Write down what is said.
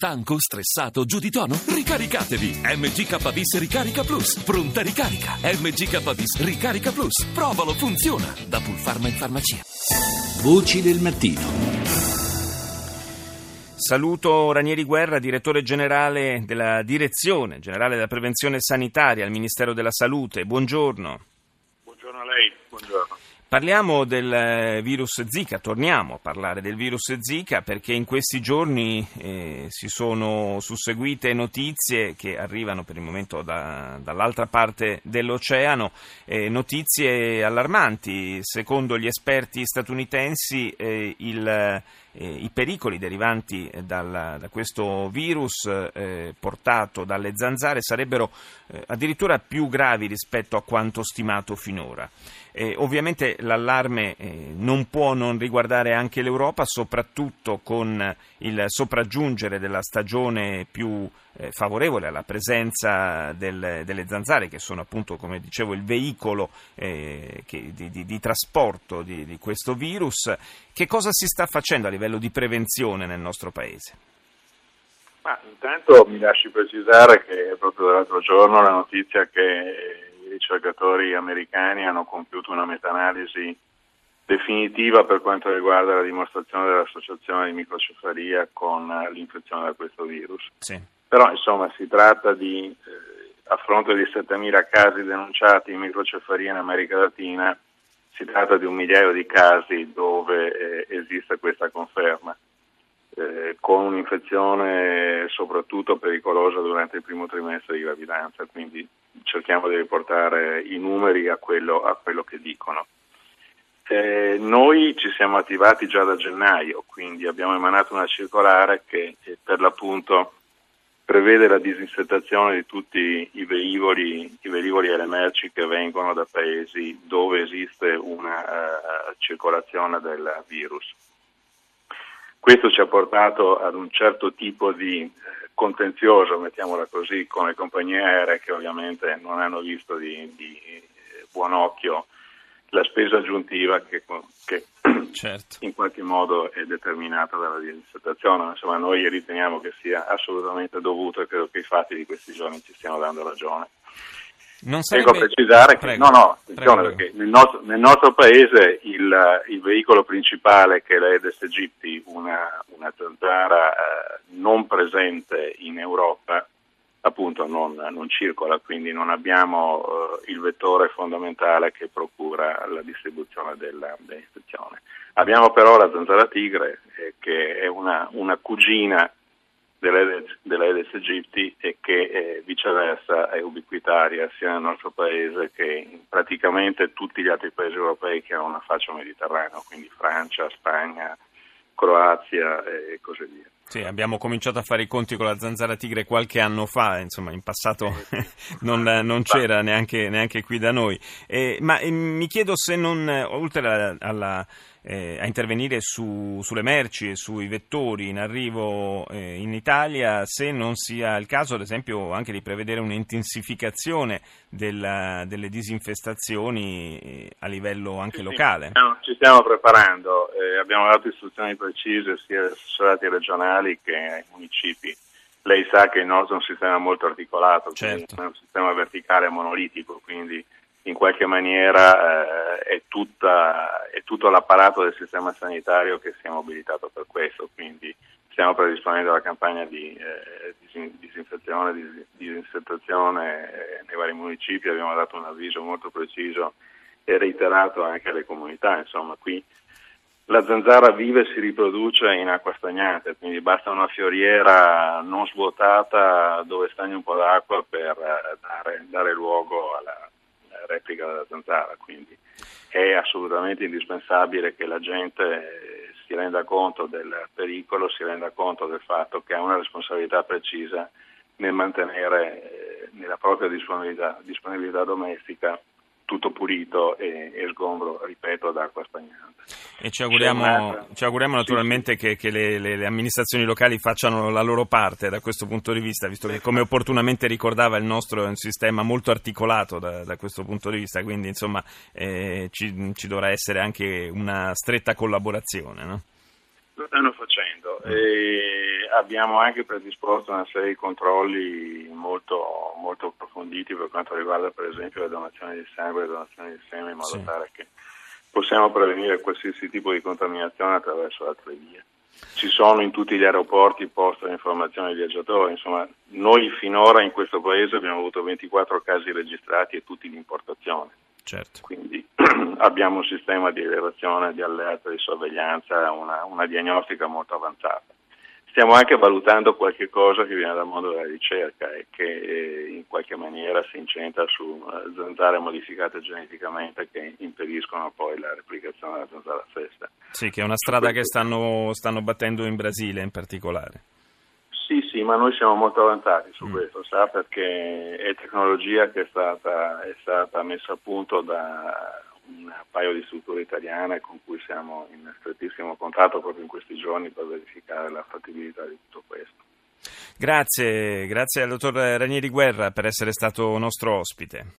Stanco, stressato, giù di tono? Ricaricatevi! MGKBIS Ricarica Plus. Pronta ricarica. MGKBIS Ricarica Plus. Provalo, funziona. Da Pulpharma in farmacia. Voci del mattino. Saluto Ranieri Guerra, direttore generale della Direzione Generale della Prevenzione Sanitaria al Ministero della Salute. Buongiorno. Buongiorno a lei, buongiorno. Parliamo del eh, virus Zika, torniamo a parlare del virus Zika perché in questi giorni eh, si sono susseguite notizie che arrivano per il momento da, dall'altra parte dell'oceano, eh, notizie allarmanti. Secondo gli esperti statunitensi eh, il, eh, i pericoli derivanti dal, da questo virus eh, portato dalle zanzare sarebbero addirittura più gravi rispetto a quanto stimato finora. Ovviamente l'allarme eh, non può non riguardare anche l'Europa, soprattutto con il sopraggiungere della stagione più eh, favorevole alla presenza del, delle zanzare, che sono appunto, come dicevo, il veicolo eh, che, di, di, di, trasporto di, di questo virus. Che cosa si sta facendo a livello di prevenzione nel nostro Paese? Ma intanto mi lasci precisare che proprio l'altro giorno la notizia che ricercatori americani hanno compiuto una meta-analisi definitiva per quanto riguarda la dimostrazione dell'associazione di microcefalia con l'infezione da questo virus. Sì. Però insomma si tratta di, eh, a fronte di 7.000 casi denunciati di microcefalia in America Latina, si tratta di un migliaio di casi dove eh, esiste questa conferma. Eh, con un'infezione soprattutto pericolosa durante il primo trimestre di gravidanza, quindi cerchiamo di riportare i numeri a quello, a quello che dicono. Eh, noi ci siamo attivati già da gennaio, quindi abbiamo emanato una circolare che eh, per l'appunto prevede la disinfettazione di tutti i velivoli, i velivoli e le merci che vengono da paesi dove esiste una uh, circolazione del virus. Questo ci ha portato ad un certo tipo di eh, contenzioso, mettiamola così, con le compagnie aeree che ovviamente non hanno visto di, di eh, buon occhio la spesa aggiuntiva che, che certo. in qualche modo è determinata dalla disinfettazione. Insomma, noi riteniamo che sia assolutamente dovuto e credo che i fatti di questi giorni ci stiano dando ragione. Non sarebbe... Tengo a precisare che no, no, attenzione perché nel nostro, nel nostro paese il, il, veicolo principale che è l'Aedes aegypti, una, una zanzara eh, non presente in Europa, appunto non, non circola, quindi non abbiamo eh, il vettore fondamentale che procura la distribuzione della, dell'infezione. Abbiamo però la zanzara tigre, eh, che è una, una cugina dell'Aedes aegypti e che eh, viceversa è ubiquitaria sia nel nostro paese che in praticamente tutti gli altri paesi europei che hanno una faccia mediterranea, quindi Francia, Spagna, Croazia e così via. Sì, abbiamo cominciato a fare i conti con la zanzara tigre qualche anno fa, insomma in passato non, non, c'era neanche, neanche, qui da noi. Eh, ma eh, mi chiedo se non, oltre alla, alla eh, a intervenire su, sulle merci e sui vettori in arrivo eh, in Italia, se non sia il caso, ad esempio, anche di prevedere un'intensificazione della, delle disinfestazioni eh, a livello anche sì, locale. Sì, ci stiamo preparando, eh, abbiamo dato istruzioni precise sia agli assessorati regionali che ai municipi. Lei sa che il nostro è un sistema molto articolato, certo. è un sistema verticale monolitico, quindi in qualche maniera eh, è, tutta, è, tutto l'apparato del sistema sanitario che si è mobilitato per questo, quindi stiamo predisponendo la campagna di eh, disinfezione, di disinfettazione eh, nei vari municipi, abbiamo dato un avviso molto preciso e reiterato anche alle comunità, insomma qui la zanzara vive e si riproduce in acqua stagnante, quindi basta una fioriera non svuotata dove stagni un po' d'acqua per eh, dare, dare luogo alla, replica della zanzara, quindi è assolutamente indispensabile che la gente si renda conto del pericolo, si renda conto del fatto che ha una responsabilità precisa nel mantenere eh, nella propria disponibilità, disponibilità domestica tutto pulito e, e sgombro, ripeto, d'acqua stagnante. E ci auguriamo, ci auguriamo naturalmente sì. che, che le, le, le, amministrazioni locali facciano la loro parte da questo punto di vista, visto che come opportunamente ricordava il nostro è un sistema molto articolato da, da questo punto di vista, quindi insomma eh, ci, ci, dovrà essere anche una stretta collaborazione. No? Lo stanno facendo e abbiamo anche predisposto una serie di controlli molto, molto approfonditi per quanto riguarda per esempio le donazioni di sangue e le donazioni di seme in modo sì. tale che possiamo prevenire qualsiasi tipo di contaminazione attraverso altre vie. Ci sono in tutti gli aeroporti posti di informazione ai viaggiatori, insomma noi finora in questo paese abbiamo avuto 24 casi registrati e tutti di importazione. Certo. Quindi abbiamo un sistema di rilevazione, di allerta, di sorveglianza, una, una diagnostica molto avanzata. Stiamo anche valutando qualche cosa che viene dal mondo della ricerca e che eh, in qualche maniera si incentra su eh, zanzare modificate geneticamente che impediscono poi la replicazione della zanzara festa. Sì, che è una strada che stanno, stanno battendo in Brasile in particolare. Sì, sì, ma noi siamo molto avanzati su mm. questo, sa, perché è tecnologia che è stata, è stata messa a punto da un paio di strutture italiane con cui siamo in strettissimo contatto proprio in questi giorni per verificare la fattibilità di tutto questo. Grazie, grazie al dottor Ranieri Guerra per essere stato nostro ospite.